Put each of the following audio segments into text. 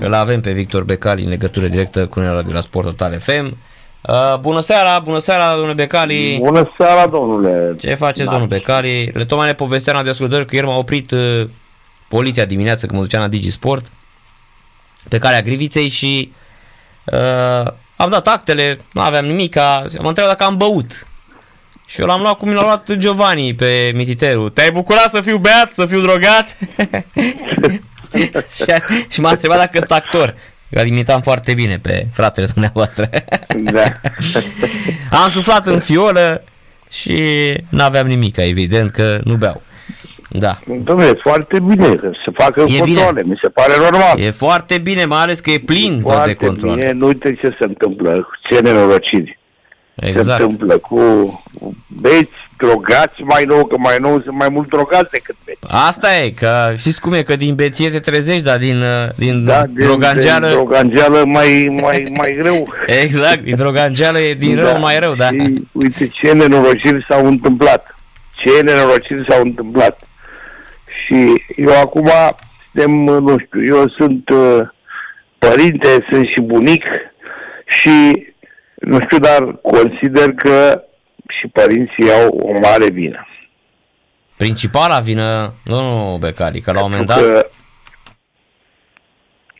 îl avem pe Victor Becali în legătură directă cu noi de la Sport Total FM. Uh, bună seara, bună seara, domnule Becali. Bună seara, domnule. Ce faceți, da. domnul Becali? Le tocmai ne povesteam de ascultări că ieri m-a oprit uh, poliția dimineață când mă duceam la Digisport pe calea Griviței și uh, am dat actele, nu aveam nimic, am întrebat dacă am băut. Și eu l-am luat cum mi l-a luat Giovanni pe mititeru. Te-ai bucurat să fiu beat, să fiu drogat? și, și m-a întrebat dacă sunt actor. Eu imitam foarte bine pe fratele dumneavoastră. da. Am suflat în fiolă și n-aveam nimic, evident că nu beau. Da. Dom'le, e foarte bine că se facă e controle, bine. mi se pare normal. E foarte bine, mai ales că e plin foarte de controle. Bine, nu uite ce se întâmplă, ce nenorociri. Exact. Se întâmplă cu beți, drogați mai nou, că mai nou sunt mai mult drogați decât beți. Asta e, că știți cum e, că din beție te trezești, dar din, uh, din da, drogangeală... Din drogangeală mai, mai, mai greu. exact, din drogangeală e din da. rău mai rău, da. Și uite ce nenorociri s-au întâmplat. Ce nenorociri s-au întâmplat. Și eu acum suntem, nu știu, eu sunt uh, părinte, sunt și bunic și nu știu, dar consider că și părinții au o mare vină. Principala vină, nu, nu Becali, că la un moment dat... Că,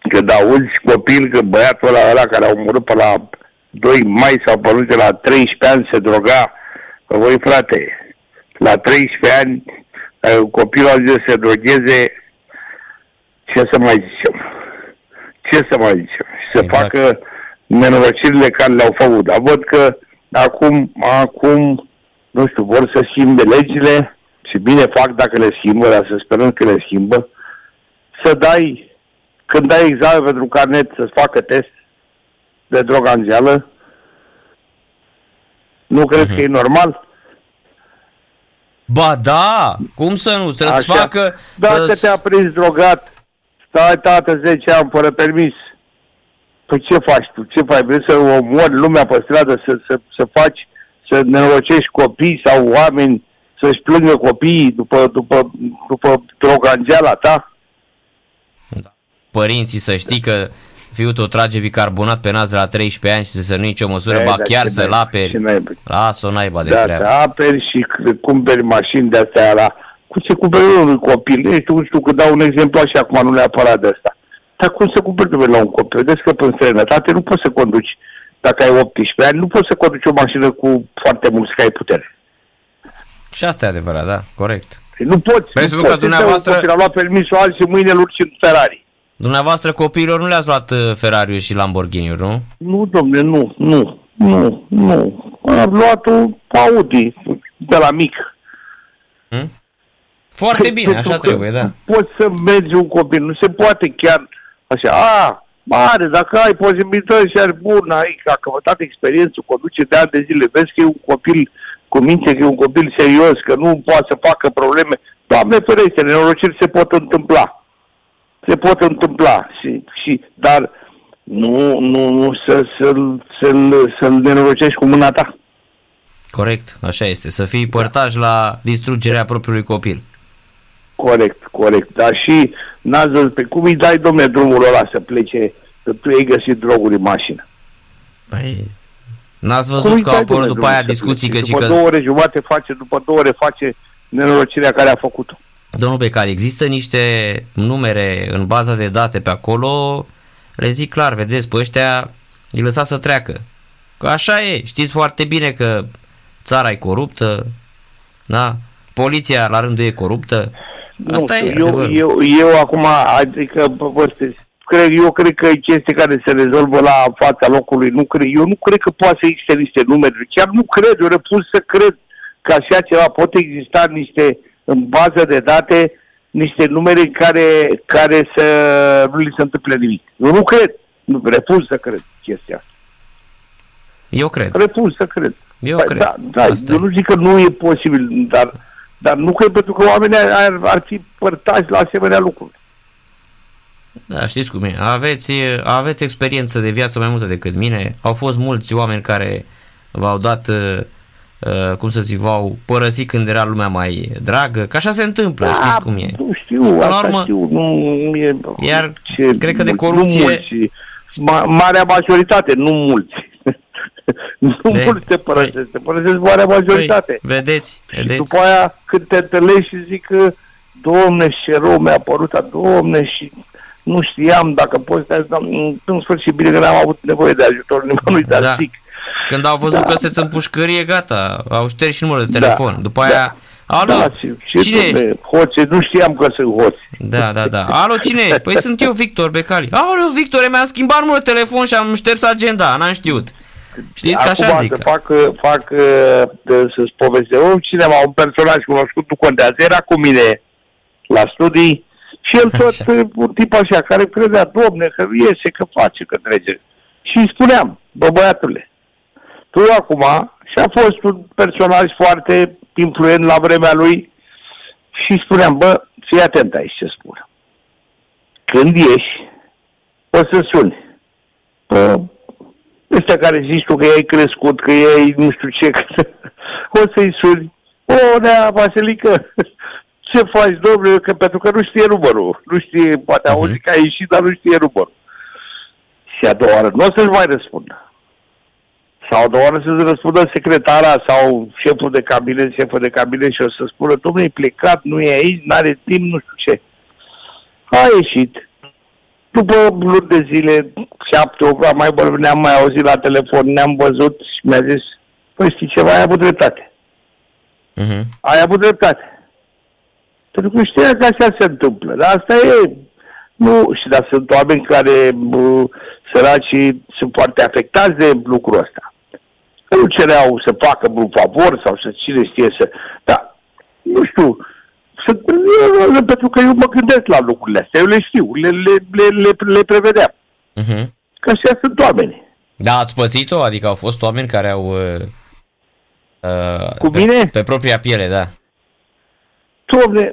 când auzi copil că băiatul ăla, ăla care a omorât pe la 2 mai sau pe la 13 ani se droga, că voi frate, la 13 ani copilul a zis să se drogheze, ce să mai zicem? Ce să mai zicem? Și să exact. facă nenorocirile care le-au făcut. Dar văd că acum, acum, nu știu, vor să schimbe legile și bine fac dacă le schimbă, dar să sperăm că le schimbă, să dai, când dai examen pentru carnet, să-ți facă test de droganzeală. Nu crezi uh-huh. că e normal? Ba da, cum să nu, să-ți facă... Dacă te-a prins drogat, stai tată 10 ani fără permis, Păi ce faci tu? Ce faci? Vrei să omori lumea pe stradă, să, să, să faci, să nerocești copii sau oameni să-și plângă copiii după, după, după drogangeala ta? Da. Părinții să știi că fiul tău trage bicarbonat pe nas de la 13 ani și să nu nicio măsură, e, ba da, chiar să-l aperi. Lasă-o naiba de da, treabă. Da, aperi și cumperi mașini de-astea la... Cu ce cumperi unui copil? Nu știu, știu că dau un exemplu așa, acum nu neapărat de asta. Dar cum să cumperi la un copil? Vedeți că în străinătate nu poți să conduci, dacă ai 18 ani, nu poți să conduci o mașină cu foarte mulți cai putere. Și asta e adevărat, da, corect. Păi nu poți. Pentru că dumneavoastră... a luat permisul azi și mâine îl urci în Ferrari. Dumneavoastră copiilor nu le-ați luat uh, ferrari și lamborghini nu? Nu, domnule, nu, nu, nu, nu. Am luat un Audi de la mic. Hmm? Foarte bine, așa trebuie, da. Poți să mergi un copil, nu se poate chiar Așa, a, mare, dacă ai posibilități și ar bun, ai a căpătat experiență, conduce de ani de zile, vezi că e un copil cu minte, că e un copil serios, că nu poate să facă probleme. Doamne ferește, nenorociri se pot întâmpla. Se pot întâmpla, și, și, dar nu, nu, nu să, să-l, să-l, să-l nenorocești cu mâna ta. Corect, așa este. Să fii părtaș la distrugerea propriului copil. Corect, corect. Dar și n-ați văzut pe cum îi dai, domne, drumul ăla să plece, că tu ai găsit droguri în mașină. Păi, n-ați văzut cum că au apărut după aia discuții că... După că... două ore jumate face, după două ore face nenorocirea care a făcut-o. Domnul Becar, există niște numere în baza de date pe acolo, le zic clar, vedeți, pe ăștia îi lăsa să treacă. Că așa e, știți foarte bine că țara e coruptă, da? Poliția la rândul e coruptă. Asta nu știu, e, eu, eu, eu acum, adică, bă, cred, eu cred că e chestie care se rezolvă la fața locului. Nu cred, eu nu cred că poate să existe niște numere. Chiar nu cred, eu repus să cred că așa ceva pot exista niște, în bază de date, niște numere care, care să nu li se întâmple nimic. Eu nu cred. Nu, repus să cred chestia asta. Eu cred. Repus să cred. Eu păi, cred. Da, da, eu nu zic că nu e posibil, dar dar nu cred pentru că oamenii ar, ar fi părtași la asemenea lucruri. Da, știți cum e. Aveți, aveți experiență de viață mai multă decât mine. Au fost mulți oameni care v-au dat uh, uh, cum să zic, v-au părăsit când era lumea mai dragă, că așa se întâmplă, Da, știți cum e. Nu știu, Și până la asta urmă, știu, nu e... Iar cred că de mulți- corupție- Nu mulți, ma, marea majoritate, nu mulți. nu De- mulți te părăsesc, te părăsesc marea majoritate. Păi, vedeți, Și vedeți. după aia, când te întâlnești și zic că, domne, ce rău mi-a părut, a, domne, și nu știam dacă poți, dar în în sfârșit, bine că n-am avut nevoie de ajutor nimănui, dar Da. zic, Când au văzut Da. că sunteți în pușcărie, gata, au șters și numărul de Da. telefon. După Da. aia, alo, da, și, și cine ești? domne, hoțe, nu știam că sunt hoți. Da, da, da. Alo, cine ești? Păi sunt eu, Victor Becali. Alo, Victor, mi-am schimbat numărul de telefon și am șters agenda, n-am știut. Știți că așa Acum zic. să fac, fac uh, de- să-ți povestesc. Un cineva, un personaj cunoscut, nu contează, era cu mine la studii și el tot Așa. uh, un tip așa, care credea, domne, că iese, că face, că trece. Și îi spuneam, bă băiatule, tu acum, și a fost un personaj foarte influent la vremea lui și îi spuneam, bă, fii atent aici ce spun. Când ieși, o să suni. Bă, ăștia care zici tu că ei crescut, că ei nu știu ce, că o să-i suni. O, da, Vasilică, ce faci, domnule, că pentru că nu știe numărul. Nu știe, poate Mhm. auzi că a ieșit, dar nu știe numărul. Și a doua oară nu o să-și mai răspundă. Sau a doua oară să-ți răspundă secretara sau șeful de cabinet, șeful de cabinet și o să spună, domnule, e plecat, nu e aici, nu are timp, nu știu ce. A ieșit. După luni de zile, șapte, opt, am mai vorbit, ne-am mai auzit la telefon, ne-am văzut și mi-a zis, păi știi ceva, ai avut dreptate. Mhm. Ai avut dreptate. Pentru că știa că așa se întâmplă. Dar asta e. Nu, și dar sunt oameni care, bă, săracii, sunt foarte afectați de lucrul ăsta. Că nu cereau să facă un favor sau să cine știe să... Dar, nu știu, sunt, eu, eu, pentru că eu mă gândesc la lucrurile astea, eu le știu, le, le, le, le, le prevedeam. Mhm. Că așa sunt oameni. Da, ați pățit-o? Adică au fost oameni care au... Uh, uh, Cu pe, mine? Pe propria piele, da. Doamne,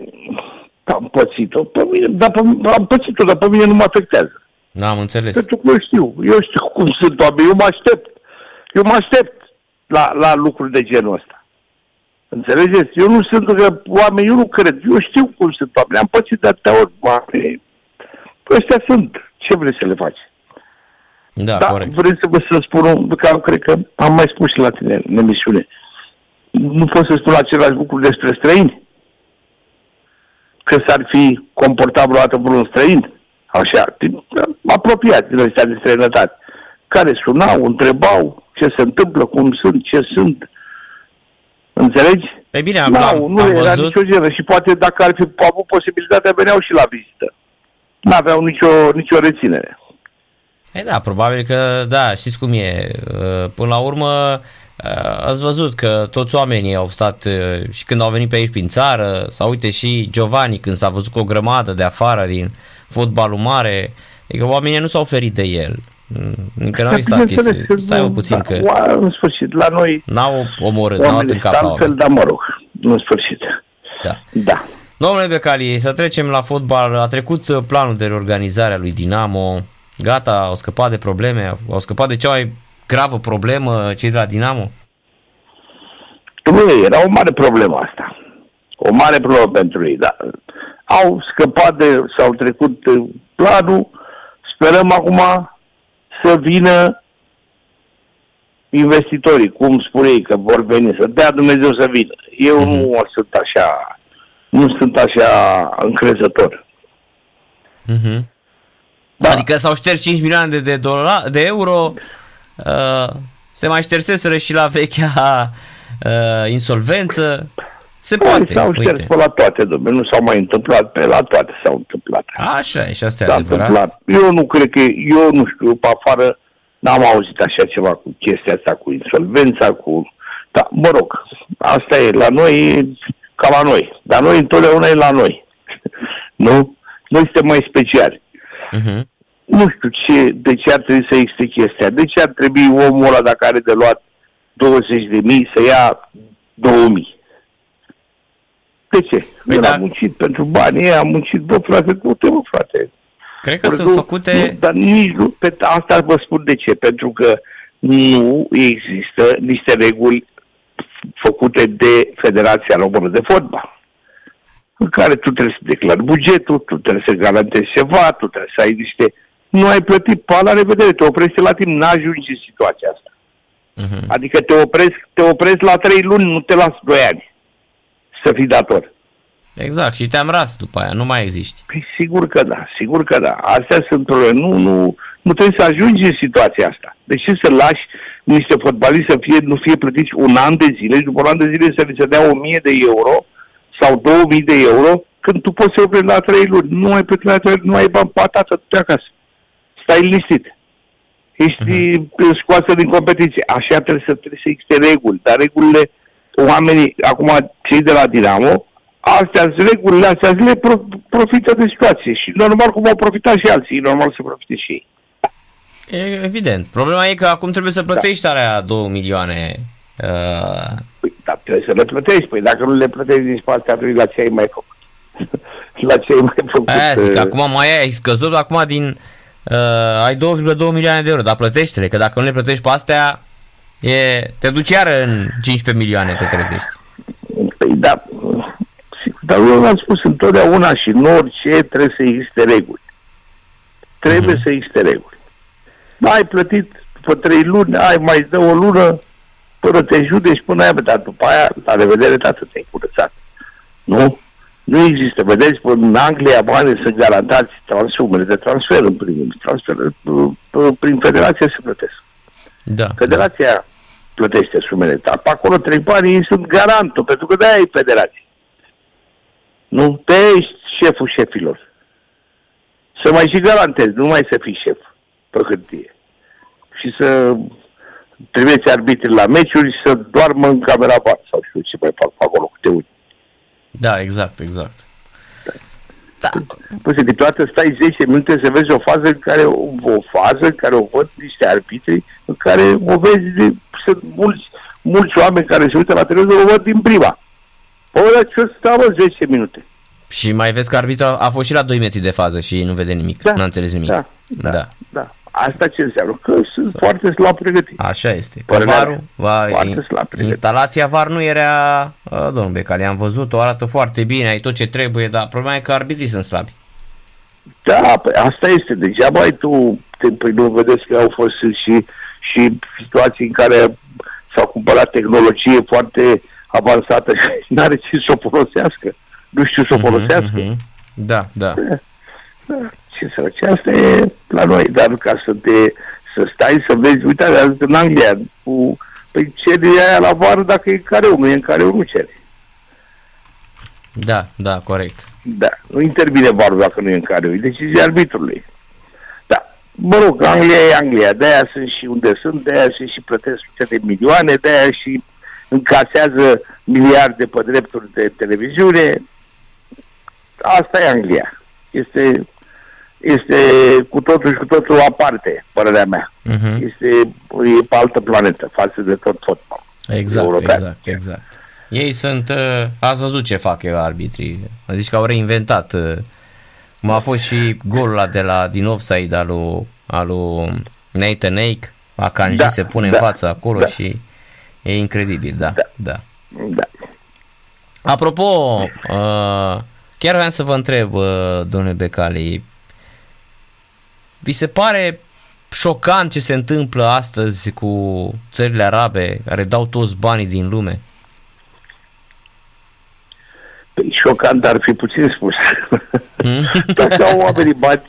am pățit-o pe mine, dar pe, am pățit-o, dar pe mine nu mă afectează. Da, am înțeles. Pentru că eu știu, eu știu cum sunt oameni, eu mă aștept. Eu mă aștept la, la lucruri de genul ăsta. Înțelegeți? Eu nu sunt că oameni, eu nu cred, eu știu cum sunt oameni, am pățit de atâtea ori, oameni. Ăștia sunt, ce vreți să le faci? Da, Da, corect. vreți să vă să spun, un- că am, cred că am mai spus și la tine în emisiune. Nu pot să spun același lucru despre străini. Că s-ar fi comportat vreodată vreun străin, așa, din- apropiat din ăștia de străinătate, care sunau, întrebau ce se întâmplă, cum sunt, ce sunt. Înțelegi? Pe bine, am, Nu, am, nu am era văzut... nicio genă și poate dacă ar fi avut posibilitatea, veneau și la vizită. N-aveau nicio, nicio reținere. E da, probabil că, da, știți cum e. Uh, Până la urmă, uh, ați văzut că toți oamenii au stat uh, și când au venit pe aici prin țară, sau uite și Giovanni când s-a văzut cu o grămadă de afară din fotbalul mare, adică oamenii nu s-au ferit de el. Mm, Încă n-au existat Bineînțeles, chestii. Stai mă puțin da, că oa- În sfârșit, la noi n-au omorât, n-au oamenii în cap sunt la altfel, oameni. dar mă rog, în sfârșit. Da. Da. Domnule Becali, să trecem la fotbal. A trecut uh, planul de reorganizare a lui Dinamo. Gata, au scăpat de probleme, au scăpat de cea mai gravă problemă cei de la Dinamo. Nu, era o mare problemă asta. O mare problemă pentru ei, dar au scăpat de, s-au trecut uh, planul, sperăm acum să vină investitorii, cum spune ei, că vor veni, să dea Dumnezeu să vină. Eu Mhm. nu sunt așa, nu sunt așa încrezător. Uh-huh. Da. Adică s-au șters 5 milioane de, de, dola, de euro, uh, se mai șterseseră și la vechea uh, insolvență. Se Păi, poate, S-au șters uite. pe la toate, domnule, nu s-au mai întâmplat, pe la toate s-au întâmplat. Așa e și asta e s-a adevărat. întâmplat. Eu nu cred că, eu nu știu, pe afară n-am auzit așa ceva cu chestia asta, cu insolvența, cu... Da, mă rog, asta e, la noi e ca la noi, dar noi întotdeauna e la noi. nu? Noi suntem mai speciali. Uh-huh. Nu știu ce, de ce ar trebui să existe chestia. De ce ar trebui omul ăla, dacă are de luat 20 de mii, să ia 2000? De ce? Păi El da. a muncit pentru bani, ei a muncit, bă, frate, du-te, mă, frate, Cred că Ori sunt nu- făcute... Nu, dar nici nu, pe asta vă spun de ce. Pentru că nu există niște reguli făcute de Federația Română de Fotbal în care tu trebuie să declari bugetul, tu trebuie să garantezi ceva, tu trebuie să ai niște... Nu ai plătit, pa, la revedere, te oprești la timp, n-ajungi în situația asta. Uh-huh. Adică te opresc, te opresc la trei luni, nu te las doi ani să fii dator. Exact, și te-am ras după aia, nu mai existi. Păi sigur că da, sigur că da. Astea sunt probleme. Nu, nu, nu trebuie să ajungi în situația asta. De ce să lași niște fotbaliști să fie, nu fie plătiți un an de zile și după un an de zile să li se dea 1000 de euro sau 2000 de euro când tu poți să o la 3 luni. Nu ai plătit la 3 luni, nu ai bani patată, tu acasă. Stai liniștit. Ești uh-huh. scoasă din competiție. Așa trebuie să, trebuie să existe reguli, dar regulile, oamenii, acum cei de la Dinamo, astea regulile astea le pro, profită de situație și normal cum au profitat și alții, normal să profite și ei. E, evident. Problema e că acum trebuie să plătești da. alea 2 milioane. Uh... Păi, da, trebuie să le plătești. Păi dacă nu le plătești din spate, atunci la ce ai mai făcut? la ce ai mai făcut? Aia zic, uh... acum mai ai scăzut acum din... Uh, ai 2,2 milioane de euro, dar plătește-le, că dacă nu le plătești pe astea, e, te duci iară în 15 milioane, te trezești. Păi da, dar eu am spus întotdeauna și în orice trebuie să existe reguli. Trebuie uh-huh. să existe reguli. Ai plătit după trei luni, ai mai dă o lună până te judeci, până ai dar după aia, la revedere, tată, te-ai curățat. Nu? Nu există. Vedeți, în Anglia banii sunt garantați transumele de transfer în primul transfer, prin federație se plătesc. Da. Federația plătește sumele, dar pe acolo trei bani ei sunt garantul, pentru că de-aia e federație. Nu? Pe ești șeful șefilor. Să mai și garantezi, nu mai să fii șef pe hârtie. Și să trimiți arbitri la meciuri și să doarmă în camera bar sau știu ce mai fac acolo cu te uiți. Da, exact, exact. Da. Păi câteodată stai 10 minute să vezi o fază în care o, o fază în care o văd niște arbitri, în care o vezi de, sunt mulți, mulți oameni care se uită la televizor, o văd din prima. Ora ce stau 10 minute. Și mai vezi că arbitru a fost și la 2 metri de fază și nu vede nimic, da, nu a înțeles nimic. Da, da, da. da. Asta ce înseamnă? Că sunt Sau. foarte slab pregătiți. Așa este. Că varul, va, instalația VAR nu era, uh, domnul Becali, am văzut-o, arată foarte bine, ai tot ce trebuie, dar problema e că arbitrii sunt slabi. Da, păi asta este. Degeaba ai tu, te, păi nu vedeți că au fost și, și situații în care s-au cumpărat tehnologie foarte avansată și nu are ce să o folosească. Nu știu să o mhm, folosească. Mm-hmm. Da, da. da. Ce să ce asta e la noi, dar ca să te să stai să vezi, uite, în Anglia, cu, păi ceri aia la vară dacă e care nu e în care nu ceri. Da, da, corect. Da, nu intervine varul dacă nu e în care e decizia arbitrului. Da, mă rog, Anglia e Anglia, de-aia sunt și unde sunt, de-aia sunt și plătesc sute de milioane, de-aia și încasează miliarde pe drepturi de televiziune. Asta e Anglia. Este, este cu totul și cu totul aparte, părerea mea. Uh-huh. Este e pe altă planetă față de tot fotbal. Exact, european. exact, exact. Ei sunt, uh, ați văzut ce fac eu arbitrii, zici că au reinventat. Uh, m a fost și golul ăla de la, din offside al lui, al lui Nathan Ake, Akanji da, se pune da, în față acolo da. și E incredibil, da. Da. da. da. Apropo, uh, chiar vreau să vă întreb, uh, domnule Becali, vi se pare șocant ce se întâmplă astăzi cu țările arabe care dau toți banii din lume? Păi șocant ar fi puțin spus. Hmm? Dacă au oamenii bani,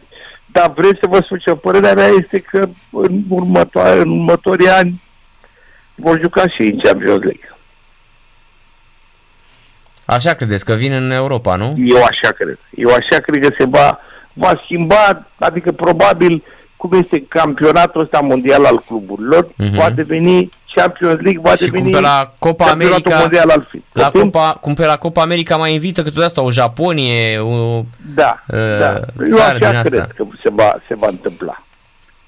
dar vreți să vă spun ce părerea mea este că în, următoare, în următorii ani vor juca și în Champions League. Așa credeți că vin în Europa, nu? Eu așa cred. Eu așa cred că se va, va schimba, adică probabil cum este campionatul ăsta mondial al cluburilor, uh-huh. va deveni Champions League, va și deveni cum pe la Copa America, mondial al fi. La Copa, cum pe la Copa America mai invită câteodată o Japonie, o da, uh, da. Eu așa cred asta. că se va, se va întâmpla.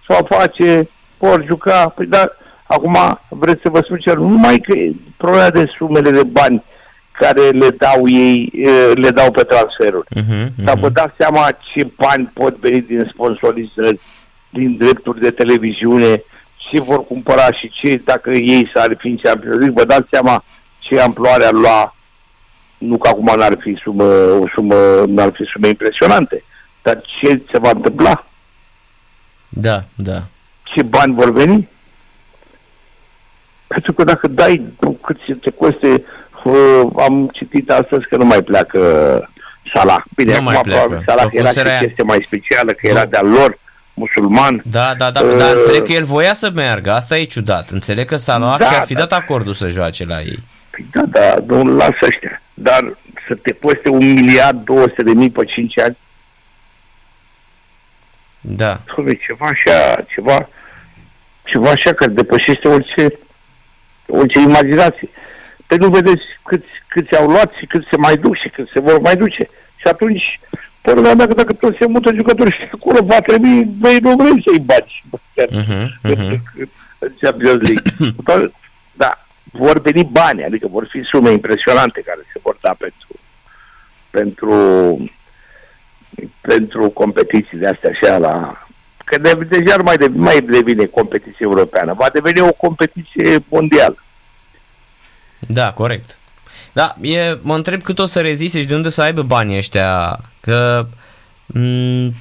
Și va face, vor juca, păi da, Acum vreți să vă spun ce, nu numai că problema de sumele de bani care le dau ei, le dau pe transferuri. Uh-huh, uh-huh. Dar vă dați seama ce bani pot veni din sponsorizări, din drepturi de televiziune, ce vor cumpăra și ce, dacă ei s-ar fi în Champions League, vă dați seama ce amploare ar lua, nu că acum n-ar fi sumă, o sumă, n-ar fi sume impresionante, dar ce se va întâmpla? Da, da. Ce bani vor veni? Pentru că dacă dai cât te coste, uh, am citit astăzi că nu mai pleacă Salah. Bine, Nu acum mai pleacă. probabil Salah Făcut era și seria- chestie mai specială, că era Nu. de-al lor, musulman. Da, da, da, Uh, dar înțeleg că el voia să meargă, asta e ciudat. Înțeleg că Salah Da, și-ar fi da. dat acordul să joace la ei. Păi da, da, nu lasă ăștia. Dar să te coste un miliard 200 de mii pe 5 ani, Da. Doamne, ceva așa, ceva, ceva așa care depășește orice, orice imaginație. Păi nu vedeți câți, câți au luat și câți se mai duc și câți se vor mai duce. Și atunci, părerea mea că dacă tot se mută jucătorii și acolo, va trebui, băi, nu vrem să-i baci. Mhm, mhm. în Champions League. Tot- da, vor veni bani, adică vor fi sume impresionante care se vor da pentru pentru pentru competițiile astea așa la că de, deja nu mai, de, mai devine competiție europeană, va deveni o competiție mondială. Da, corect. Da, e, mă întreb cât o să reziste și de unde să aibă banii ăștia, că m-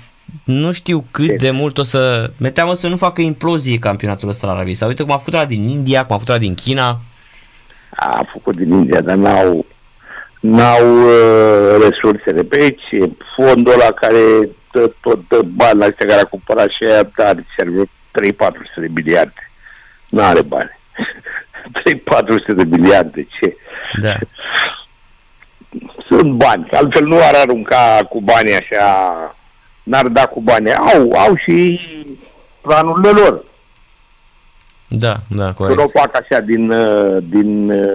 nu știu cât Ce? de mult o să... Mi-e teamă să nu facă implozie campionatul ăsta la Arabia Saudită, cum a făcut ăla din India, cum a făcut ăla din China. A făcut din India, dar n-au n-au uh, resursele pe aici, fondul ăla care dă, tot dă bani la ăștia care a cumpărat și aia, dar vreo 3-400 de miliarde. Nu are bani. 3-400 de miliarde, ce? Da. Sunt bani, altfel nu ar arunca cu bani așa, n-ar da cu bani. Au, au și planurile lor. Da, da, Să nu corect. o fac așa din, uh, din, uh,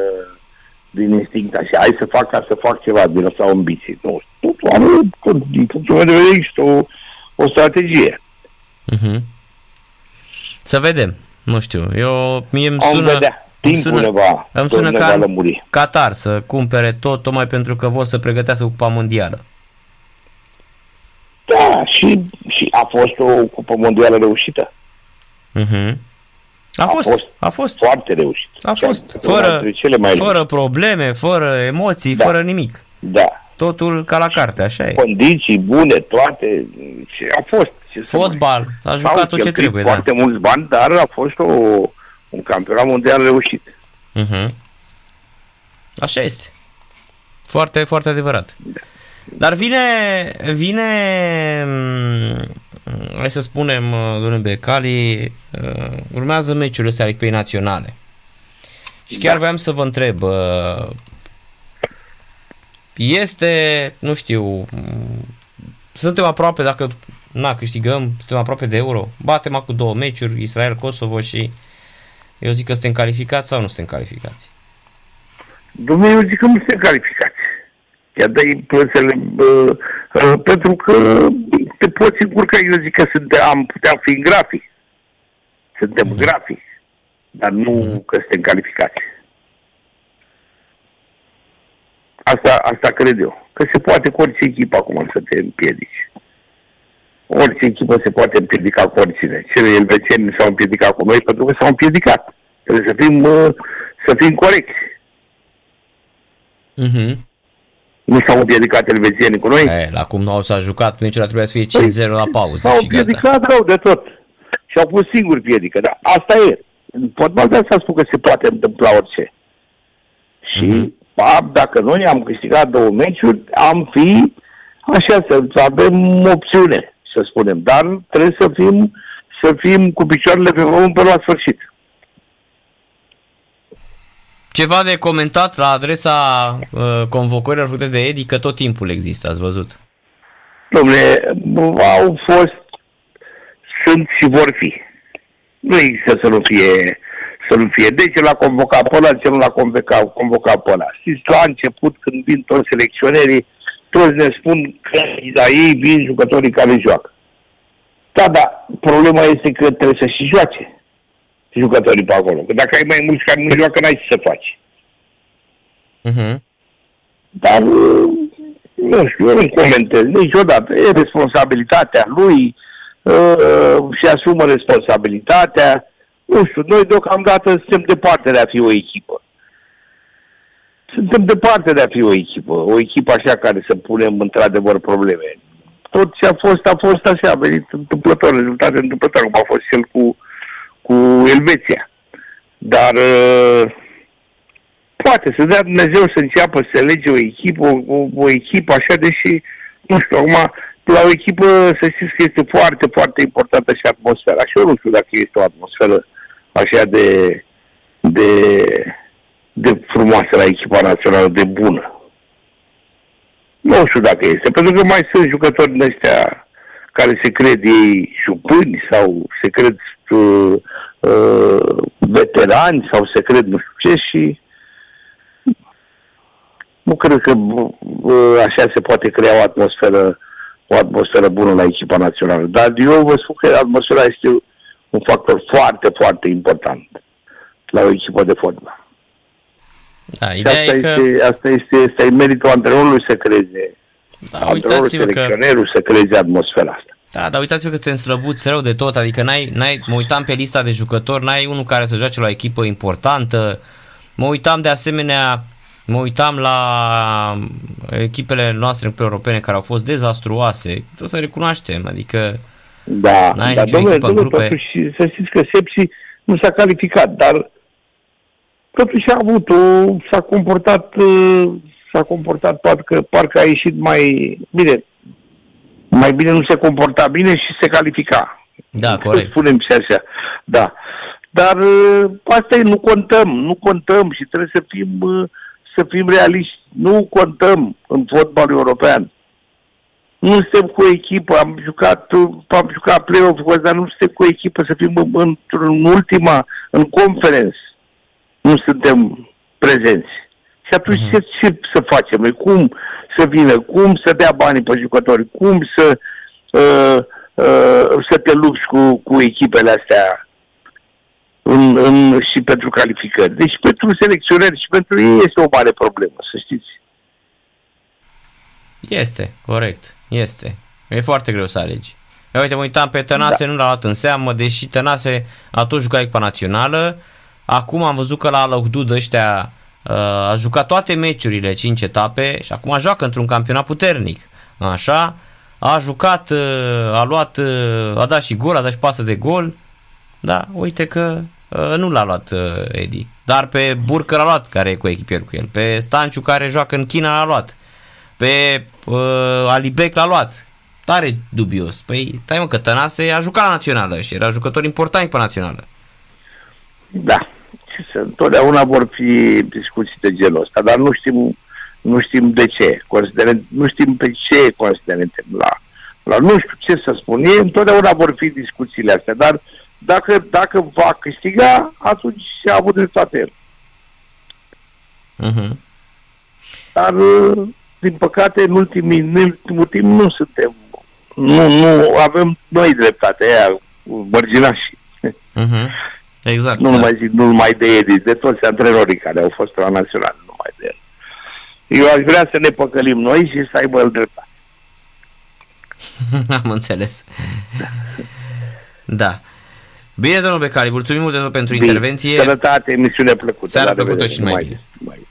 din instinct așa. Hai să fac ca să fac ceva din asta ambiții. Nu, totul are, tot, din punctul meu de vedere, există o, o strategie. Mhm. Să vedem. Nu știu. Eu, mie îmi Am sună, vedea. Îmi Timpul sună, ne va, îmi tot sună ne ca va în lămuri. Qatar să cumpere tot, tocmai pentru că vor să pregătească Cupa Mondială. Da, și, și a fost o cupă mondială reușită. Mhm. A, A fost, fost. a fost, Foarte reușită. a fost, Chiar una fără, dintre cele mai fără probleme, fără emoții, Da. fără nimic. Da. Totul ca la carte, așa e. Condiții bune, toate. Și a fost. Ce să mai- Fotbal, s-a S-au jucat tot ce cheltuit trebuie, da. foarte mulți bani, dar a fost o, un campionat mondial reușit. Mhm. Așa este. Foarte, foarte adevărat. Dar vine, vine, mm, hai să spunem, uh, domnule Becali, uh, urmează meciurile astea echipei naționale. Și chiar Da. voiam să vă întreb, uh, este, nu știu, mm, suntem aproape, dacă na, câștigăm, suntem aproape de euro, batem acum două meciuri, Israel, Kosovo și eu zic că suntem calificați sau nu suntem calificați? Domnule, eu zic că nu suntem calificați. Chiar dai plățele, uh, uh, pentru că te poți încurca, eu zic că suntem, am putea fi în grafic. Suntem în grafic, dar nu că suntem calificați. Asta, asta cred eu. Că se poate cu orice echipă acum să te împiedici. Orice echipă se poate împiedica cu oricine. Cele elvețieni s-au împiedicat cu noi pentru că s-au împiedicat. Trebuie să fim, uh, să fim corecți. Mhm. Nu s-au împiedicat elvețienii cu noi? E, la cum au s-a jucat, meciul trebuia să fie 5-0 la pauză S-au și gata. împiedicat rău de tot. Și au pus singur piedică. Dar asta e. În fotbal de asta spun că se poate întâmpla orice. Și Mhm. mm-hmm. dacă noi am câștigat două meciuri, am fi așa, să să avem opțiune, să spunem. Dar trebuie să fim, să fim cu picioarele pe pământ până la sfârșit. Ceva de comentat la adresa uh, convocărilor făcute de Edi, că tot timpul există, ați văzut. Domnule, au fost, sunt și vor fi. Nu există să nu fie, să nu fie. De ce l-a convocat pe ăla, de ce nu l-a convocat, convocat pe ăla? Știți, la început, când vin toți selecționerii, toți ne spun că la ei vin jucătorii care joacă. Da, da, problema este că trebuie să și joace jucătorii pe acolo. Că dacă ai mai mulți care nu joacă, n-ai ce să faci. Uh-huh. Dar uh, nu știu, eu nu comentez niciodată. E responsabilitatea lui uh, și asumă responsabilitatea. Nu știu, noi deocamdată suntem departe de a fi o echipă. Suntem departe de a fi o echipă, o echipă așa care să punem într-adevăr probleme. Tot ce a fost, a fost așa, a venit întâmplător, rezultate întâmplătoare, cum a fost cel cu, cu Elveția. Dar uh, poate să dea Dumnezeu să înceapă să lege o echipă, o, o echipă așa, deși, nu știu, acum, la o echipă să știți că este foarte, foarte importantă și atmosfera. Și eu nu știu dacă este o atmosferă așa de, de, de frumoasă la echipa națională, de bună. Nu știu dacă este, pentru că mai sunt jucători din ăștia care se cred ei jupâni sau se cred uh, uh, veterani sau se cred nu știu ce și nu cred că uh, așa se poate crea o atmosferă o atmosferă bună la echipa națională. Dar eu vă spun că atmosfera este un factor foarte, foarte important la o echipă de fotbal. Da, ideea asta, e că... este, asta este, asta e meritul antrenorului să creeze, Da, antrenorul, uitați-vă că... selecționerul să creeze atmosfera asta. Da, dar uitați-vă că te înslăbuți rău de tot, adică n-ai, n-ai, mă uitam pe lista de jucători, n-ai unul care să joace la o echipă importantă, mă uitam de asemenea, mă uitam la echipele noastre europene care au fost dezastruoase, trebuie să recunoaștem, adică Da, N-ai dar nicio domnule, echipă în domnule, grupe. totuși să știți că Sepsi nu s-a calificat, dar totuși a avut o, s-a comportat, uh, s-a comportat parcă, parcă a ieșit mai bine. Mai bine nu se comporta bine și se califica. da, Să corect. Spunem și așa. Da. Dar uh, asta e, nu contăm, nu contăm și trebuie să fim, uh, să fim realiști. Nu contăm în fotbalul european. Nu suntem cu o echipă, am jucat, uh, am jucat play-off, dar nu suntem cu o echipă să fim în, în, în ultima, în conference. Nu suntem prezenți. Și atunci Mhm. ce, ce să facem noi? Cum să vină? Cum să dea banii pe jucători? Cum să, uh, uh, să te lupți cu, cu echipele astea în, în, și pentru calificări? Deci pentru selecționeri și pentru ei este o mare problemă, să știți. Este, corect, este. E foarte greu să alegi. Eu uite, mă uitam pe Tănase, da. nu l-a luat în seamă, deși Tănase a tot jucat echipa națională. Acum am văzut că la Lăugdud ăștia uh, a jucat toate meciurile, 5 etape și acum joacă într-un campionat puternic. Așa, a jucat, uh, a luat, uh, a dat și gol, a dat și pasă de gol. Da, uite că uh, nu l-a luat uh, Edi. Dar pe Burcă l-a luat, care e cu echipier cu el. Pe Stanciu, care joacă în China, l-a luat. Pe uh, Alibec l-a luat. Tare dubios. Păi, stai mă, că Tănase a jucat la națională și era jucător important pe națională. Da. Ce să, întotdeauna vor fi discuții de genul ăsta, dar nu știm, nu știm de ce. Considerent, nu știm pe ce considerente la, la nu știu ce să spun. Ei întotdeauna vor fi discuțiile astea, dar dacă, dacă va câștiga, atunci a avut dreptate el. Uh-huh. Dar, uh, din păcate, în, ultimii, în ultimul timp nu suntem, nu, nu avem noi dreptate aia, mărginași. Uh-huh. Exact. Nu da. mai zic, nu numai de Edi, de toți antrenorii care au fost la național, nu numai de el. Eu aș vrea să ne păcălim noi și să aibă el dreptate. Am înțeles. Da. Bine, domnul Becali, mulțumim mult de tot pentru Bine. intervenție. Sănătate, emisiune plăcută. Seara La plăcută revedere. și numai Numai bine. bine.